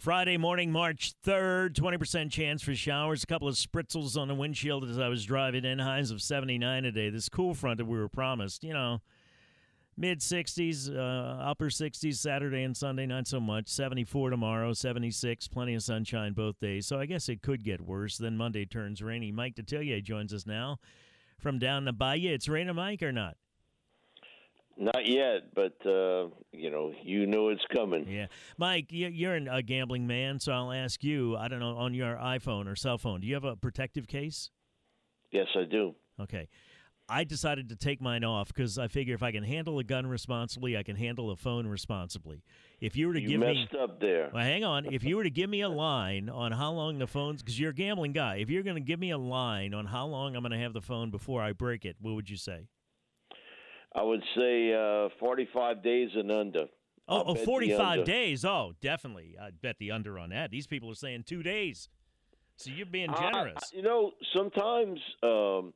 Friday morning, March 3rd, 20% chance for showers. A couple of spritzels on the windshield as I was driving in. Highs of 79 today. This cool front that we were promised, you know, mid 60s, uh, upper 60s Saturday and Sunday, not so much. 74 tomorrow, 76, plenty of sunshine both days. So I guess it could get worse. Then Monday turns rainy. Mike Detillier joins us now from down the bayou. It's raining, Mike, or not? Not yet, but uh, you know, you know it's coming. Yeah, Mike, you're a gambling man, so I'll ask you. I don't know on your iPhone or cell phone. Do you have a protective case? Yes, I do. Okay. I decided to take mine off because I figure if I can handle a gun responsibly, I can handle a phone responsibly. If you were to you give messed me, up there. Well, hang on. If you were to give me a line on how long the phone's, because you're a gambling guy, if you're going to give me a line on how long I'm going to have the phone before I break it, what would you say? I would say uh, 45 days and under. Oh, oh 45 days. Oh, definitely. I'd bet the under on that. These people are saying two days. So you're being generous. Uh, you know, sometimes, um,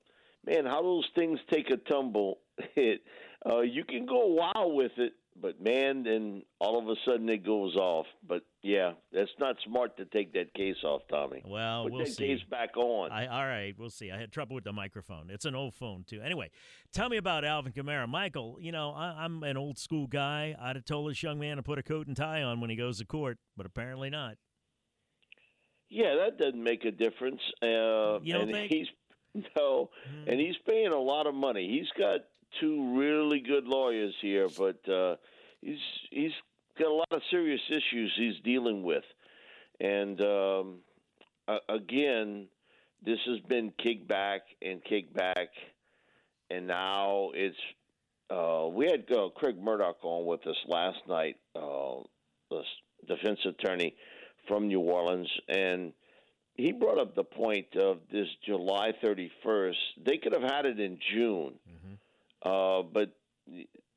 man, how those things take a tumble. It, uh, you can go a while with it, but man, then all of a sudden it goes off. But yeah, that's not smart to take that case off, Tommy. Well, Put we'll that see. case back on. I, all right, we'll see. I had trouble with the microphone. It's an old phone too. Anyway, tell me about Alvin Kamara, Michael. You know, I, am an old school guy. I'd have told this young man to put a coat and tie on when he goes to court, but apparently not. Yeah, that doesn't make a difference. Uh, you don't and think? He's no, Hmm. and he's paying a lot of money. He's got two really good lawyers here, but uh, he's he's got a lot of serious issues he's dealing with, and um, uh, again, this has been kickback and kickback, and now it's. Uh, we had uh, Craig Murdoch on with us last night, uh, the defense attorney from New Orleans, and he brought up the point of this July 31st. They could have had it in June, Mhm. Uh, but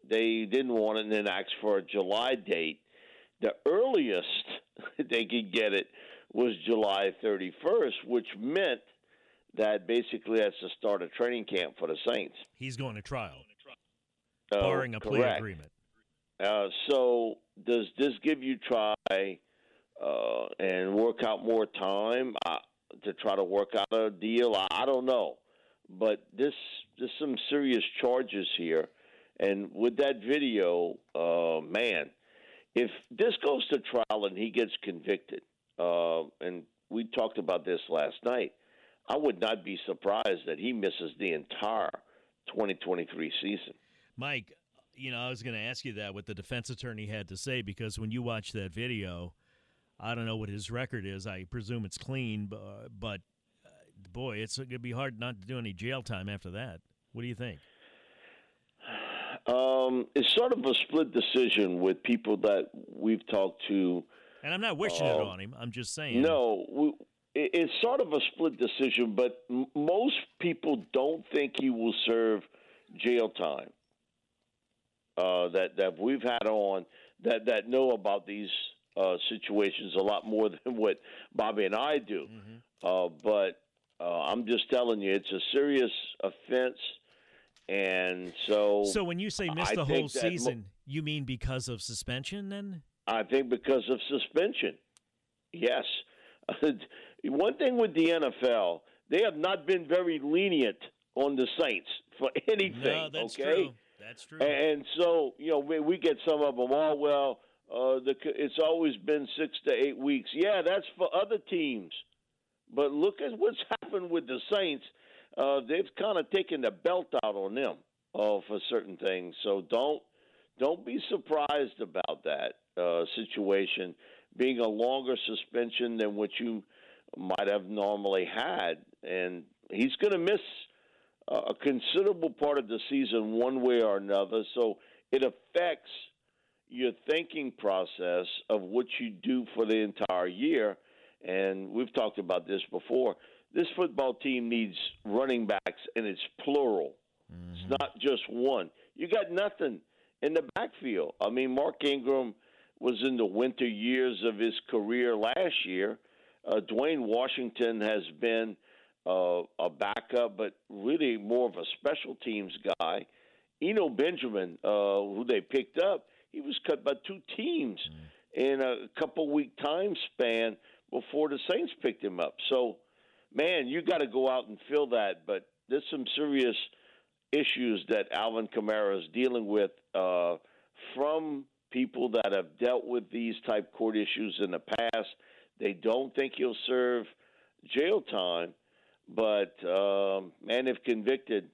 they didn't want it and then asked for a July date. The earliest they could get it was July 31st, which meant that basically that's the start of training camp for the Saints. He's going to trial, Uh, barring a plea agreement. Uh, so does this give you try uh, and work out more time uh, to try to work out a deal? I, I don't know, but this there's some serious charges here, and with that video, uh, man, if this goes to trial and he gets convicted, uh, and we talked about this last night, I would not be surprised that he misses the entire 2023 season. Mike, you know, I was going to ask you that what the defense attorney had to say because when you watch that video, I don't know what his record is. I presume it's clean, but, but boy, it's going to be hard not to do any jail time after that. What do you think? Um, it's sort of a split decision with people that we've talked to. And I'm not wishing it Uh, on him. I'm just saying. No, we, it- it's sort of a split decision, but m- most people don't think he will serve jail time. Uh, that that we've had on that that know about these uh, situations a lot more than what Bobby and I do. Mhm. Uh, but uh, I'm just telling you, it's a serious offense, and so So when you say miss the whole that mo- season, you mean because of suspension then? I think because of suspension. Yes. One thing with the NFL, they have not been very lenient on the Saints for anything. no, that's okay? true. That's true. And so, you know, we, we get some of them. Oh well, uh, the it's always been six to eight weeks. Yeah, that's for other teams. But look at what's happened with the Saints. Uh, they've kind of taken the belt out on them uh, for certain things. So don't don't be surprised about that uh, situation being a longer suspension than what you might have normally had, and he's going to miss a considerable part of the season one way or another. So it affects your thinking process of what you do for the entire year. And we've talked about this before. This football team needs running backs, and it's plural. Mhm. It's not just one. You got nothing in the backfield. I mean, Mark Ingram was in the winter years of his career last year. Uh, Dwayne Washington has been uh, a backup, but really more of a special teams guy. Eno Benjamin, uh, who they picked up, he was cut by two teams in a couple week time span before the Saints picked him up. So, man, you got to go out and fill that. But there's some serious issues that Alvin Kamara is dealing with uh, from people that have dealt with these type court issues in the past. They don't think he'll serve jail time, but um, man, if convicted,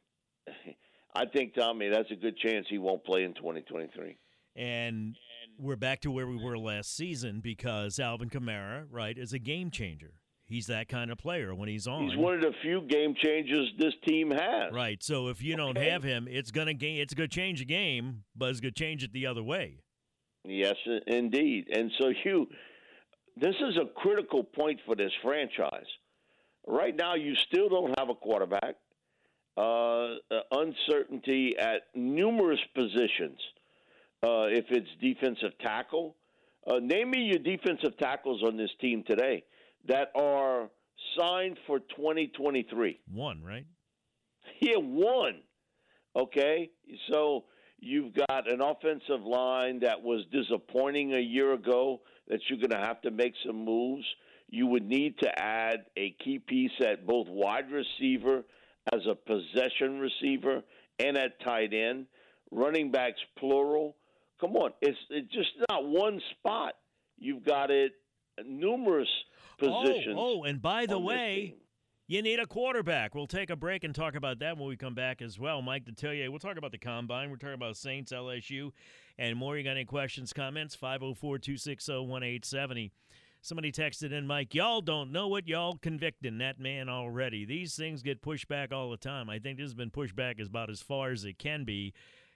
I think Tommy, that's a good chance he won't play in 2023. And we're back to where we were last season because Alvin Kamara, right, is a game changer. He's that kind of player when he's on. He's one of the few game changers this team has. Right. So if you don't have him, it's gonna game. It's gonna change the game, but it's gonna change it the other way. Yes, indeed. And so you, this is a critical point for this franchise. Right now, you still don't have a quarterback. Uh, uncertainty at numerous positions. Uh, if it's defensive tackle, uh, name me your defensive tackles on this team today that are signed for 2023. One, right? Yeah, one. Okay, so you've got an offensive line that was disappointing a year ago that you're going to have to make some moves. You would need to add a key piece at both wide receiver as a possession receiver and at tight end. Running backs plural. Come on, it's, it's just not one spot. You've got it numerous oh, positions. Oh, oh and by the way, you need a quarterback. We'll take a break and talk about that when we come back as well. Mike Detillier, we'll talk about the combine. We're talking about Saints, LSU, and more. You got any questions, comments? 504 260 1870. Somebody texted in, Mike, y'all don't know what y'all convicting that man already. These things get pushed back all the time. I think this has been pushed back about as far as it can be,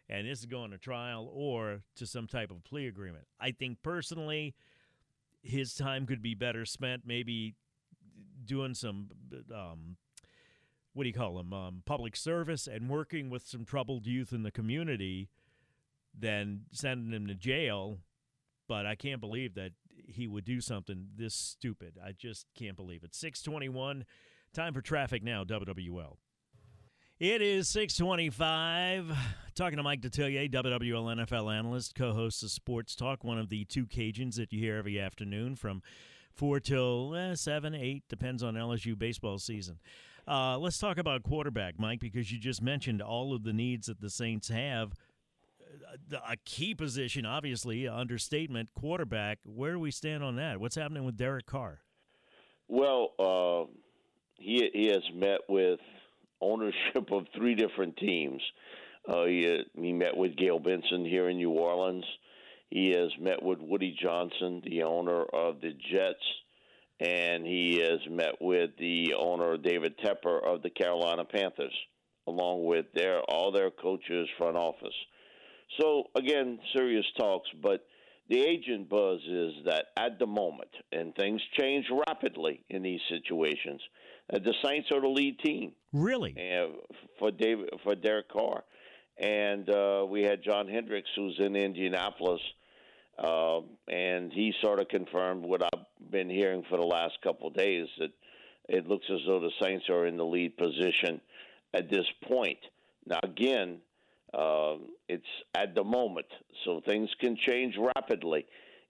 and this is going to trial or to some type of plea agreement. I think personally, his time could be better spent maybe doing some um, what do you call them um, public service and working with some troubled youth in the community than sending him to jail. But i can't believe that he would do something this stupid. I just can't believe it. 621 time for traffic now wwl it is 625. Talking to Mike Detillier, WWL NFL analyst, co-host of Sports Talk, one of the two Cajuns that you hear every afternoon from 4 till eh, 7, 8, depends on LSU baseball season. Uh, let's talk about quarterback, Mike, because you just mentioned all of the needs that the Saints have. Uh, a key position, obviously, understatement, quarterback. Where do we stand on that? What's happening with Derek Carr? Well, uh, he, he has met with – ownership of three different teams. Uh, he, he met with Gayle Benson here in New Orleans. He has met with Woody Johnson, the owner of the Jets, and he has met with the owner David Tepper of the Carolina Panthers, along with their all their coaches, front office. So again, serious talks, but the agent buzz is that at the moment, and things change rapidly in these situations. Uh, the Saints are the lead team. Really? Uh, for David for Derek Carr, and uh, we had John Hendricks, who's in Indianapolis, uh, and he sort of confirmed what I've been hearing for the last couple of days that it looks as though the Saints are in the lead position at this point. Now, again, uh, it's at the moment, so things can change rapidly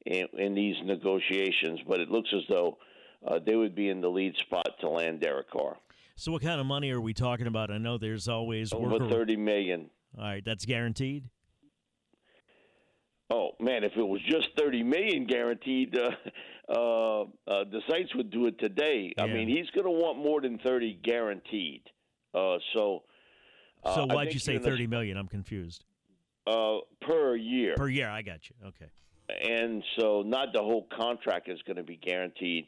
in, in these negotiations. But it looks as though uh, they would be in the lead spot to land Derek Carr. So, what kind of money are we talking about? I know there's always over thirty million. All right, that's guaranteed. Oh man, if it was just thirty million guaranteed, uh, uh, uh, the Saints would do it today. Yeah. I mean, he's going to want more than thirty guaranteed. Uh, so, uh, so why'd you say thirty million? I'm confused. Uh, per year. Per year, I got you. Okay. And so, not the whole contract is going to be guaranteed.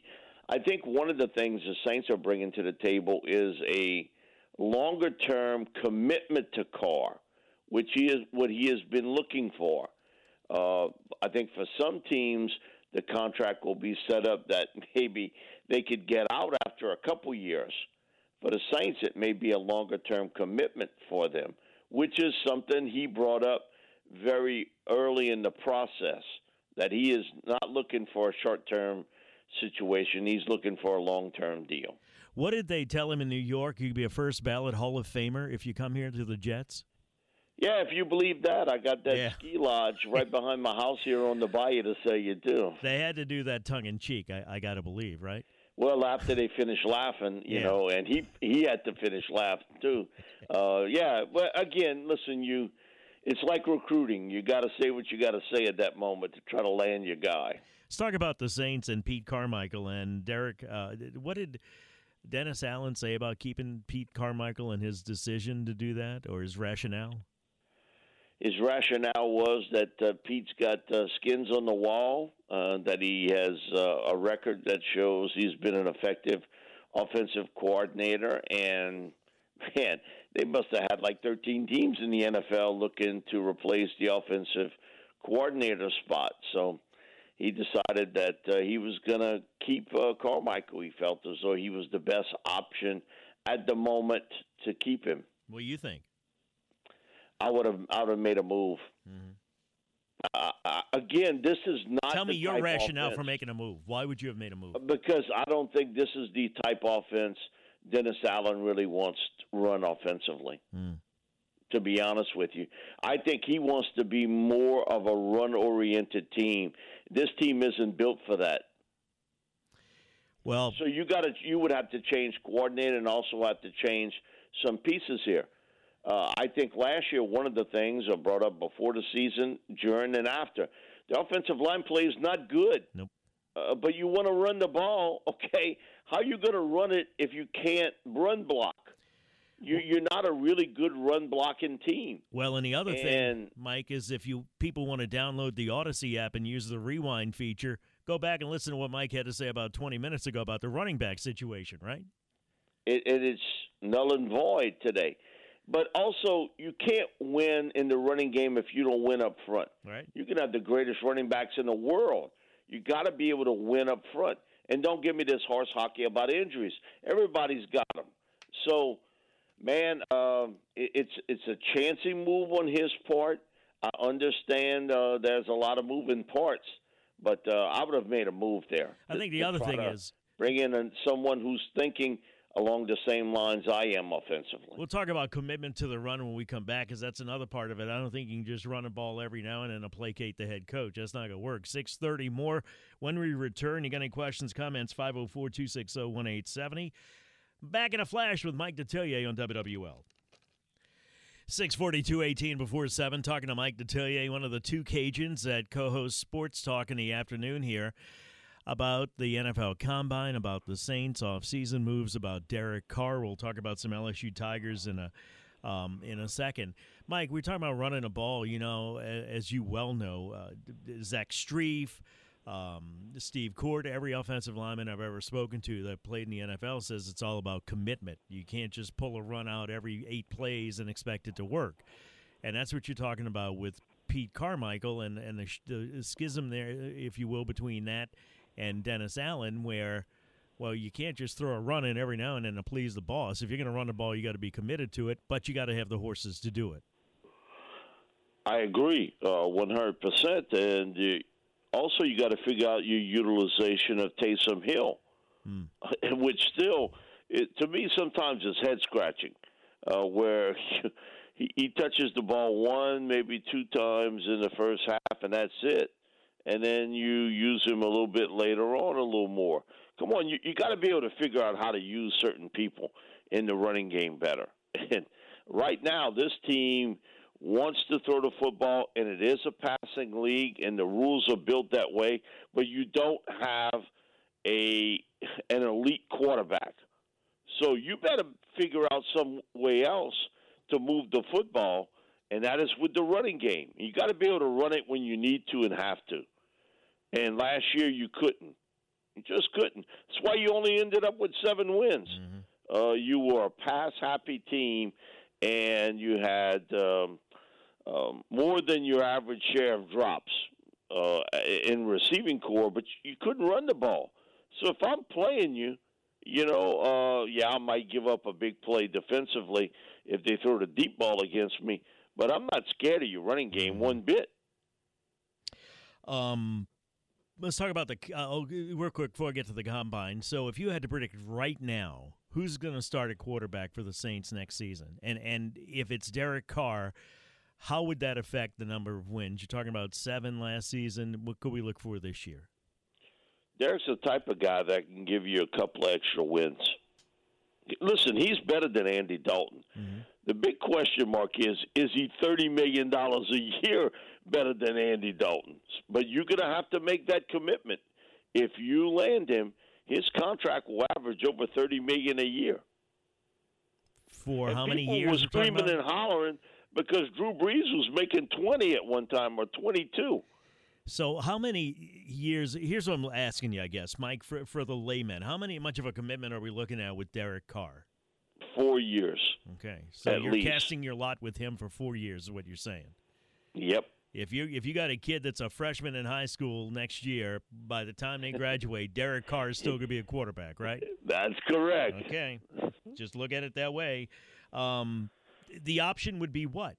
I think one of the things the Saints are bringing to the table is a longer term commitment to Carr, which he is what he has been looking for. Uh, I think for some teams, the contract will be set up that maybe they could get out after a couple years. For the Saints, it may be a longer term commitment for them, which is something he brought up very early in the process that he is not looking for a short term situation. He's looking for a long term deal. What did they tell him in New York? You would be a first ballot Hall of Famer if you come here to the Jets. Yeah, if you believe that, I got that Yeah. ski lodge right behind my house here on the bayou to say you do. They had to do that tongue in cheek. I, I got to believe, right? Well, after they finished laughing, you Yeah. know, and he he had to finish laughing too. Uh, yeah, but again, listen, you, it's like recruiting. You got to say what you got to say at that moment to try to land your guy. Let's talk about the Saints and Pete Carmichael and Derek. Uh, what did Dennis Allen say about keeping Pete Carmichael and his decision to do that, or his rationale? His rationale was that uh, Pete's got uh, skins on the wall, uh, that he has uh, a record that shows he's been an effective offensive coordinator, and man, they must have had like 13 teams in the NFL looking to replace the offensive coordinator spot. So he decided that uh, he was going to keep uh, Carmichael. He felt as though he was the best option at the moment to keep him. What do you think? I would have I would have made a move. Mhm. Uh, again, this is not. Tell me your rationale offense, for making a move. Why would you have made a move? Because I don't think this is the type offense Dennis Allen really wants to run offensively. Hmm. To be honest with you, I think he wants to be more of a run-oriented team. This team isn't built for that. Well, So you got to you would have to change coordinator and also have to change some pieces here. Uh, I think last year one of the things I brought up before the season, during and after, the offensive line play is not good. Nope. Uh, but you want to run the ball, okay? How are you going to run it if you can't run block? You, you're not a really good run blocking team. well, and the other thing, Mike, is if you people want to download the Audacy app and use the rewind feature, go back and listen to what Mike had to say about 20 minutes ago about the running back situation, right? it, it is null and void today. But also, you can't win in the running game if you don't win up front. Right. You can have the greatest running backs in the world. You got to be able to win up front. And don't give me this horse hockey about injuries. Everybody's got them. So, man, um, it, it's it's a chancy move on his part. I understand uh, there's a lot of moving parts, but uh, I would have made a move there. I think the other thing is bring in someone who's thinking along the same lines I am offensively. We'll talk about commitment to the run when we come back, because that's another part of it. I don't think you can just run a ball every now and then to placate the head coach. That's not going to work. 630 more when we return. You got any questions, comments, 504-260-1870. Back in a flash with Mike Detillier on WWL. 642 18 before 7, talking to Mike Detillier, one of the two Cajuns that co hosts Sports Talk in the afternoon here about the NFL Combine, about the Saints off-season moves, about Derek Carr. We'll talk about some LSU Tigers in a um, in a second. Mike, we're talking about running a ball. You know, as you well know, uh, Zach Streef, um, Steve Court, every offensive lineman I've ever spoken to that played in the NFL says it's all about commitment. You can't just pull a run out every eight plays and expect it to work. And that's what you're talking about with Pete Carmichael and, and the, the schism there, if you will, between that and Dennis Allen, where, well, you can't just throw a run in every now and then to please the boss. If you're going to run the ball, you got to be committed to it, but you got to have the horses to do it. I agree, uh, one hundred percent. And also, you got to figure out your utilization of Taysom Hill, Hmm. which still, it, to me, sometimes is head scratching, uh, where he, he touches the ball one, maybe two times in the first half, and that's it. And then you use him a little bit later on, a little more. Come on, you, you got to be able to figure out how to use certain people in the running game better. And right now, this team wants to throw the football, and it is a passing league, and the rules are built that way. But you don't have a an elite quarterback, so you better figure out some way else to move the football, and that is with the running game. You got to be able to run it when you need to and have to. And last year you couldn't. You just couldn't. That's why you only ended up with seven wins. Uh, you were a pass happy team, and you had um, um, more than your average share of drops uh, in receiving corps, but you couldn't run the ball. So if I'm playing you, you know, uh, yeah, I might give up a big play defensively if they throw the deep ball against me, but I'm not scared of your running game one bit. Um, let's talk about the uh, oh, real quick before I get to the combine. So, if you had to predict right now who's going to start at quarterback for the Saints next season, and and if it's Derek Carr, how would that affect the number of wins? You're talking about seven last season. What could we look for this year? Derek's the type of guy that can give you a couple extra wins. Listen, he's better than Andy Dalton. Mm-hmm. The big question mark is is he $30 million a year better than Andy Dalton? But you're going to have to make that commitment. If you land him, his contract will average over 30 million a year. For and how many people years? was screaming and hollering because Drew Brees was making 20 at one time or 22. So, how many years? Here's what I'm asking you, I guess, Mike, for for the layman. How many much of a commitment are we looking at with Derek Carr? Four years. Okay, so you're least. casting your lot with him for four years, is what you're saying. Yep. If you if you got a kid that's a freshman in high school next year, by the time they graduate, Derek Carr is still going to be a quarterback, right? That's correct. Okay, just look at it that way. Um, the option would be what?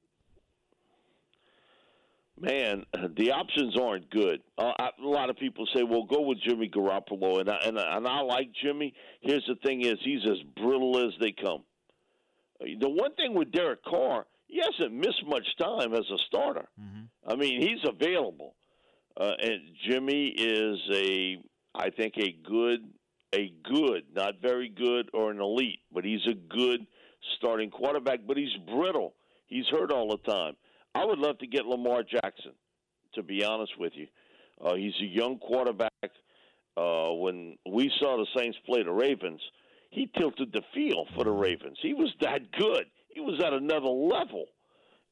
Man, the options aren't good. Uh, I, a lot of people say, "Well, go with Jimmy Garoppolo," and I, and, I- and I like Jimmy. Here's the thing: is he's as brittle as they come. Uh, The one thing with Derek Carr, he hasn't missed much time as a starter. Mm-hmm. I mean, he's available, uh, and Jimmy is a, I think, a good, a good, not very good or an elite, but he's a good starting quarterback. But he's brittle. He's hurt all the time. I would love to get Lamar Jackson. To be honest with you, uh, he's a young quarterback. Uh, when we saw the Saints play the Ravens, he tilted the field for the Ravens. He was that good. He was at another level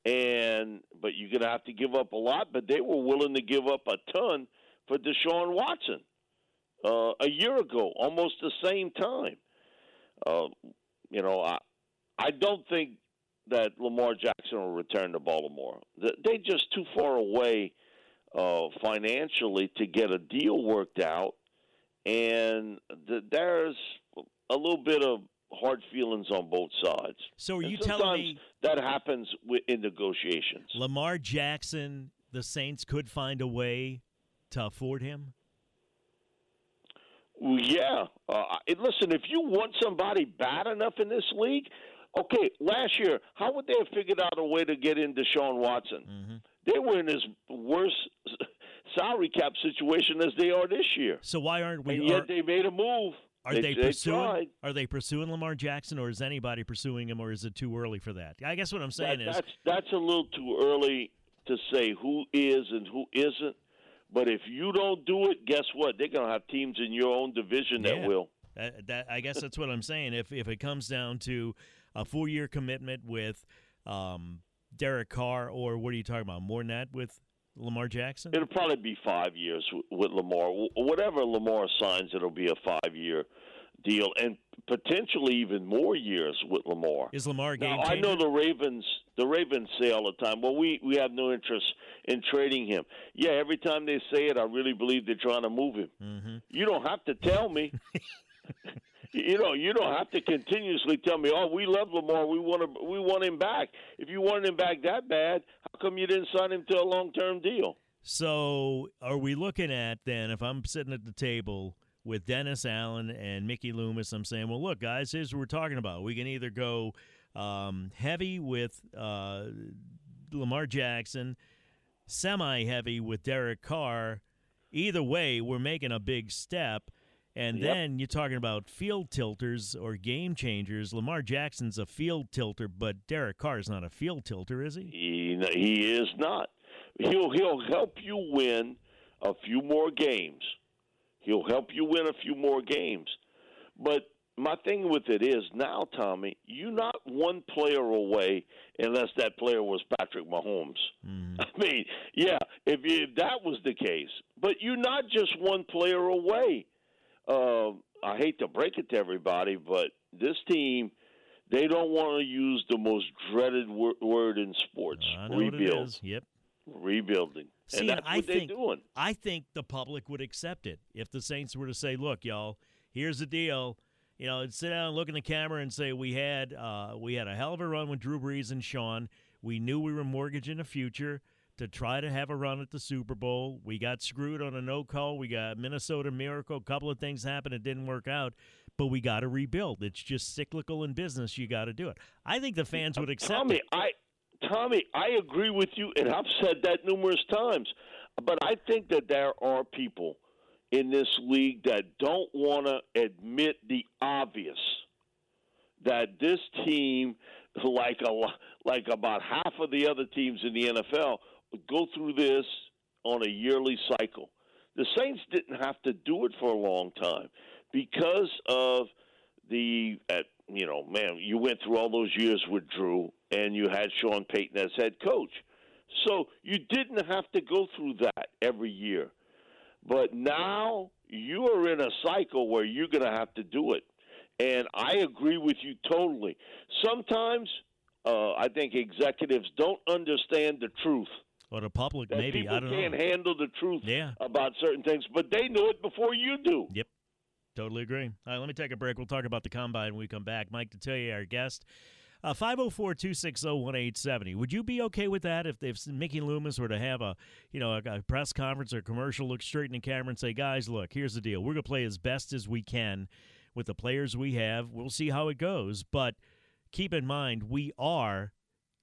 and but you're to have to give up a lot. But they were willing to give up a ton for Deshaun Watson uh, a year ago, almost the same time. Uh, you know, I I don't think that Lamar Jackson will return to Baltimore. They- They're just too far away uh, financially to get a deal worked out, and th- there's a little bit of hard feelings on both sides. So, are you telling me that happens in negotiations? Lamar Jackson, the Saints could find a way to afford him? Well, yeah. Uh, listen, if you want somebody bad enough in this league, okay. Last year, how would they have figured out a way to get in Deshaun Watson? Mm-hmm. They were in as worse salary cap situation as they are this year, So why aren't we? and yet are, they made a move. are they, they, they pursuing? tried. Are they pursuing Lamar Jackson, or is anybody pursuing him, or is it too early for that? I guess what I'm saying That- is, that's that's a little too early to say who is and who isn't. But if you don't do it, guess what? They're going to have teams in your own division Yeah. that will. That, that I guess that's what I'm saying. If if it comes down to a four year commitment with um, Derek Carr, or what are you talking about? More than that with Lamar Jackson? It'll probably be five years with, with Lamar. Wh- Whatever Lamar signs, it'll be a five-year deal, and potentially even more years with Lamar. Is Lamar game Now I know the Ravens. The Ravens say all the time, "Well, we we have no interest in trading him." Yeah, every time they say it, I really believe they're trying to move him. hmm You don't have to tell me. you know, you don't have to continuously tell me, "Oh, we love Lamar. We want to, we want him back." If you wanted him back that bad, how come you didn't sign him to a long-term deal? So are we looking at then? If I'm sitting at the table with Dennis Allen and Mickey Loomis, I'm saying, well, look, guys, here's what we're talking about. We can either go um, heavy with uh, Lamar Jackson, semi heavy with Derek Carr. Either way, we're making a big step. And Yep. then you're talking about field tilters or game changers. Lamar Jackson's a field tilter, but Derek Carr is not a field tilter, is he? He he is not. He'll he'll help you win a few more games. He'll help you win a few more games. But my thing with it is now, Tommy, you're not one player away unless that player was Patrick Mahomes. Mhm. I mean, yeah, if, you, if that was the case, but you're not just one player away. Uh, I hate to break it to everybody, but this team, they don't want to use the most dreaded wor- word in sports: I know what it rebuild. Yep. rebuilding, See, and that's I what they're think- doing. I think the public would accept it if the Saints were to say, "Look, y'all, here's the deal." You know, sit down, and look in the camera, and say, "We had uh, we had a hell of a run with Drew Brees and Sean. We knew we were mortgaging the future to try to have a run at the Super Bowl. We got screwed on a no call. We got Minnesota Miracle. A couple of things happened. It didn't work out, but we got to rebuild. It's just cyclical in business. You got to do it. I think the fans would accept Tommy, it. I Tommy, I agree with you, and I've said that numerous times. But I think that there are people in this league that don't want to admit the obvious that this team, like a like about half of the other teams in the NFL, go through this on a yearly cycle. The Saints didn't have to do it for a long time because of the uh, you know man you went through all those years with Drew and you had Sean Payton as head coach. So you didn't have to go through that every year. But now you are in a cycle where you're going to have to do it. And I agree with you totally. Sometimes uh, I think executives don't understand the truth. Or the public, maybe. I don't know. You can't know. handle the truth Yeah. about certain things, but they know it before you do. Yep. Totally agree. All right, let me take a break. We'll talk about the combine when we come back. Mike Detillier, our guest. Uh, 504 260 1870. Would you be okay with that if, if Mickey Loomis were to have a you know a, a press conference or a commercial, look straight in the camera and say, guys, look, here's the deal. We're going to play as best as we can with the players we have. We'll see how it goes. But keep in mind, we are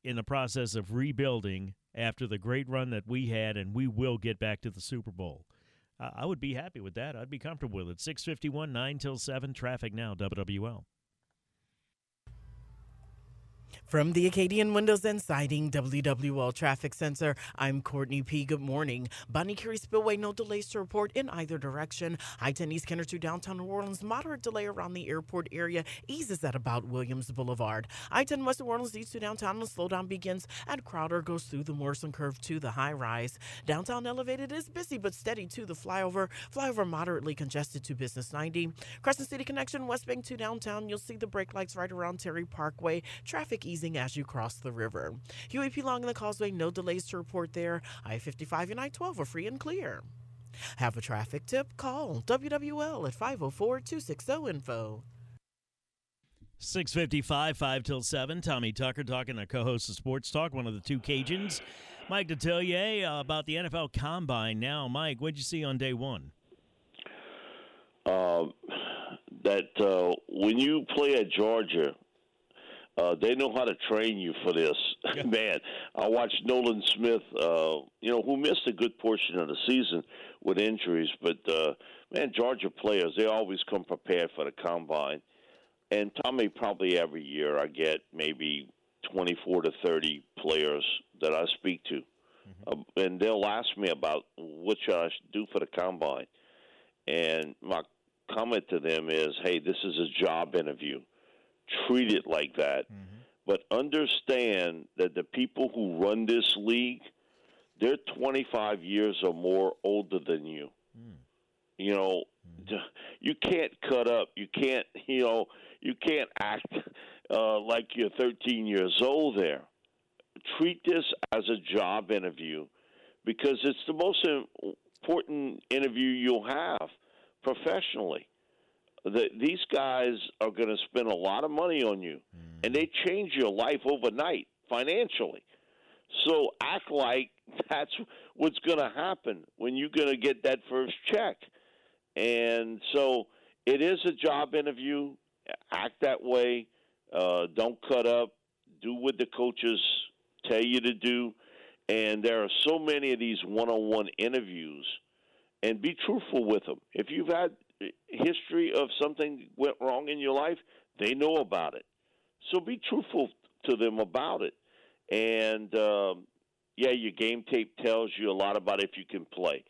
in the process of rebuilding after the great run that we had, and we will get back to the Super Bowl. I would be happy with that. I'd be comfortable with it. 651, 9 till 7, traffic now, WWL. From the Acadian Windows and Siding WWL Traffic Center, I'm Courtney P. Good morning. Bonnet Carré Spillway, no delays to report in either direction. I 10 East Kenner to downtown New Orleans, moderate delay around the airport area eases at about Williams Boulevard. I 10 West New Orleans east to downtown, the slowdown begins at Crowder, goes through the Morrison Curve to the high rise. Downtown elevated is busy but steady to the flyover. Flyover moderately congested to Business 90. Crescent City Connection, West Bank to downtown, you'll see the brake lights right around Terry Parkway. Traffic easing as you cross the river. Huey P. Long in the Causeway, no delays to report there. I 55 and I 12 are free and clear. Have a traffic tip? Call WWL at 504 260 info. 655, 5 till 7. Tommy Tucker talking to co host of Sports Talk, one of the two Cajuns. Mike Detillier uh, about the NFL Combine. Now, Mike, what'd you see on day one? Uh, that uh, when you play at Georgia, uh, they know how to train you for this. Yeah. Man, I watched Nolan Smith, uh, you know, who missed a good portion of the season with injuries, but uh, man, Georgia players they always come prepared for the combine. And Tommy, probably every year I get maybe twenty-four to thirty players that I speak to, uh, and they'll ask me about what should I do for the combine, and my comment to them is, "Hey, this is a job interview." Treat it like that. Mm-hmm. But understand that the people who run this league, they're 25 years or more older than you. Mm. You know, mm-hmm. you can't cut up. You can't, you know, you can't act uh, like you're 13 years old there. Treat this as a job interview because it's the most important interview you'll have professionally the, these guys are going to spend a lot of money on you, and they change your life overnight financially. So act like that's what's going to happen when you're going to get that first check. And so it is a job interview. Act that way. Uh, don't cut up. Do what the coaches tell you to do. And there are so many of these one-on-one interviews, and be truthful with them. If you've had history of something went wrong in your life, they know about it. So be truthful to them about it. And um, yeah, your game tape tells you a lot about if you can play.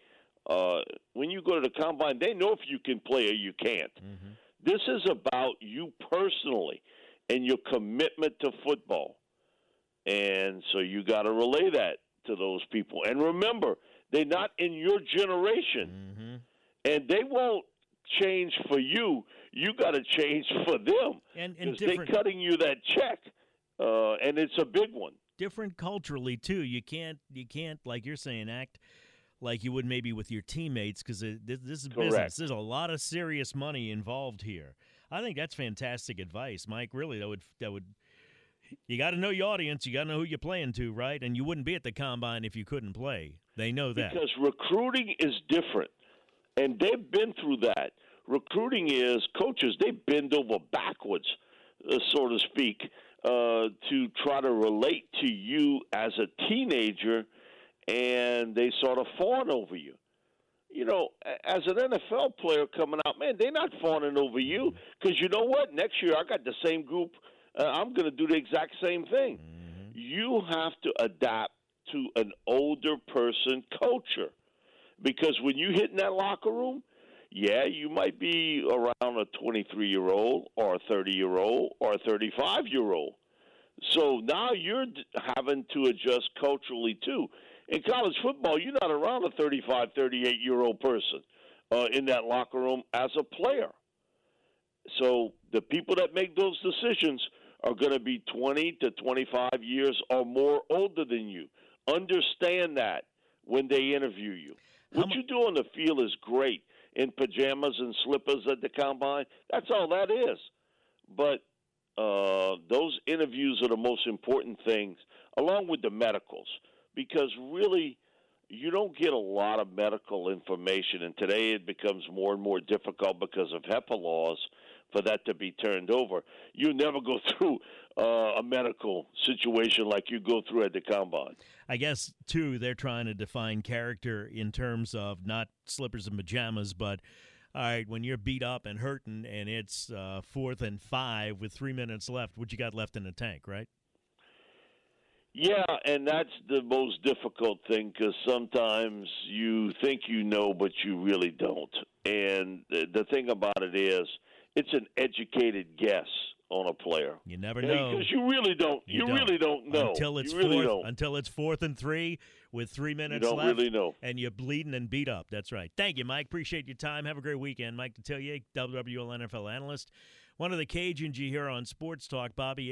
Uh, when you go to the combine, they know if you can play or you can't. Mm-hmm. This is about you personally and your commitment to football. And so you got to relay that to those people. And remember, they're not in your generation, Mm-hmm. and they won't change for you. You got to change for them And, and they're cutting you that check, uh, and it's a big one. different culturally, too. You can't, you can't, like you're saying, act like you would maybe with your teammates because this, this is business. There's a lot of serious money involved here. I think that's fantastic advice, Mike. Really, that would that would you got to know your audience. You got to know who you're playing to, right? And you wouldn't be at the combine if you couldn't play. They know that. Because recruiting is different, and they've been through that. Recruiting is coaches they bend over backwards, uh, so to speak, uh, to try to relate to you as a teenager, and they sort of fawn over you. You know, as an NFL player coming out, man, they're not fawning over you because you know what? Next year I got the same group. Uh, I'm going to do the exact same thing. Mm-hmm. You have to adapt to an older person culture because when you hit in that locker room, yeah, you might be around a 23 year old or a 30 year old or a 35 year old. So now you're having to adjust culturally too. In college football, you're not around a 35, 38 year old person uh, in that locker room as a player. So the people that make those decisions are going to be 20 to 25 years or more older than you. Understand that when they interview you. What mu- you do on the field is great in pajamas and slippers at the combine. That's all that is. But uh, those interviews are the most important things, along with the medicals, because really you don't get a lot of medical information, and today it becomes more and more difficult because of HIPAA laws for that to be turned over. You never go through uh, a medical situation like you go through at the combine. I guess too they're trying to define character in terms of not slippers and pajamas, but all right, when you're beat up and hurting and it's uh, fourth and five with three minutes left, what you got left in the tank, right? Yeah, and that's the most difficult thing because sometimes you think you know, but you really don't. And the, the thing about it is, it's an educated guess on a player. You never know Because you really don't. You You, don't. really don't know. until it's really fourth don't. until it's fourth and three with three minutes You don't left. really know. and you're bleeding and beat up. That's right. Thank you, Mike. Appreciate your time. Have a great weekend. Mike Detillier, WWL NFL analyst. One of the Cajuns you hear on Sports Talk, Bobby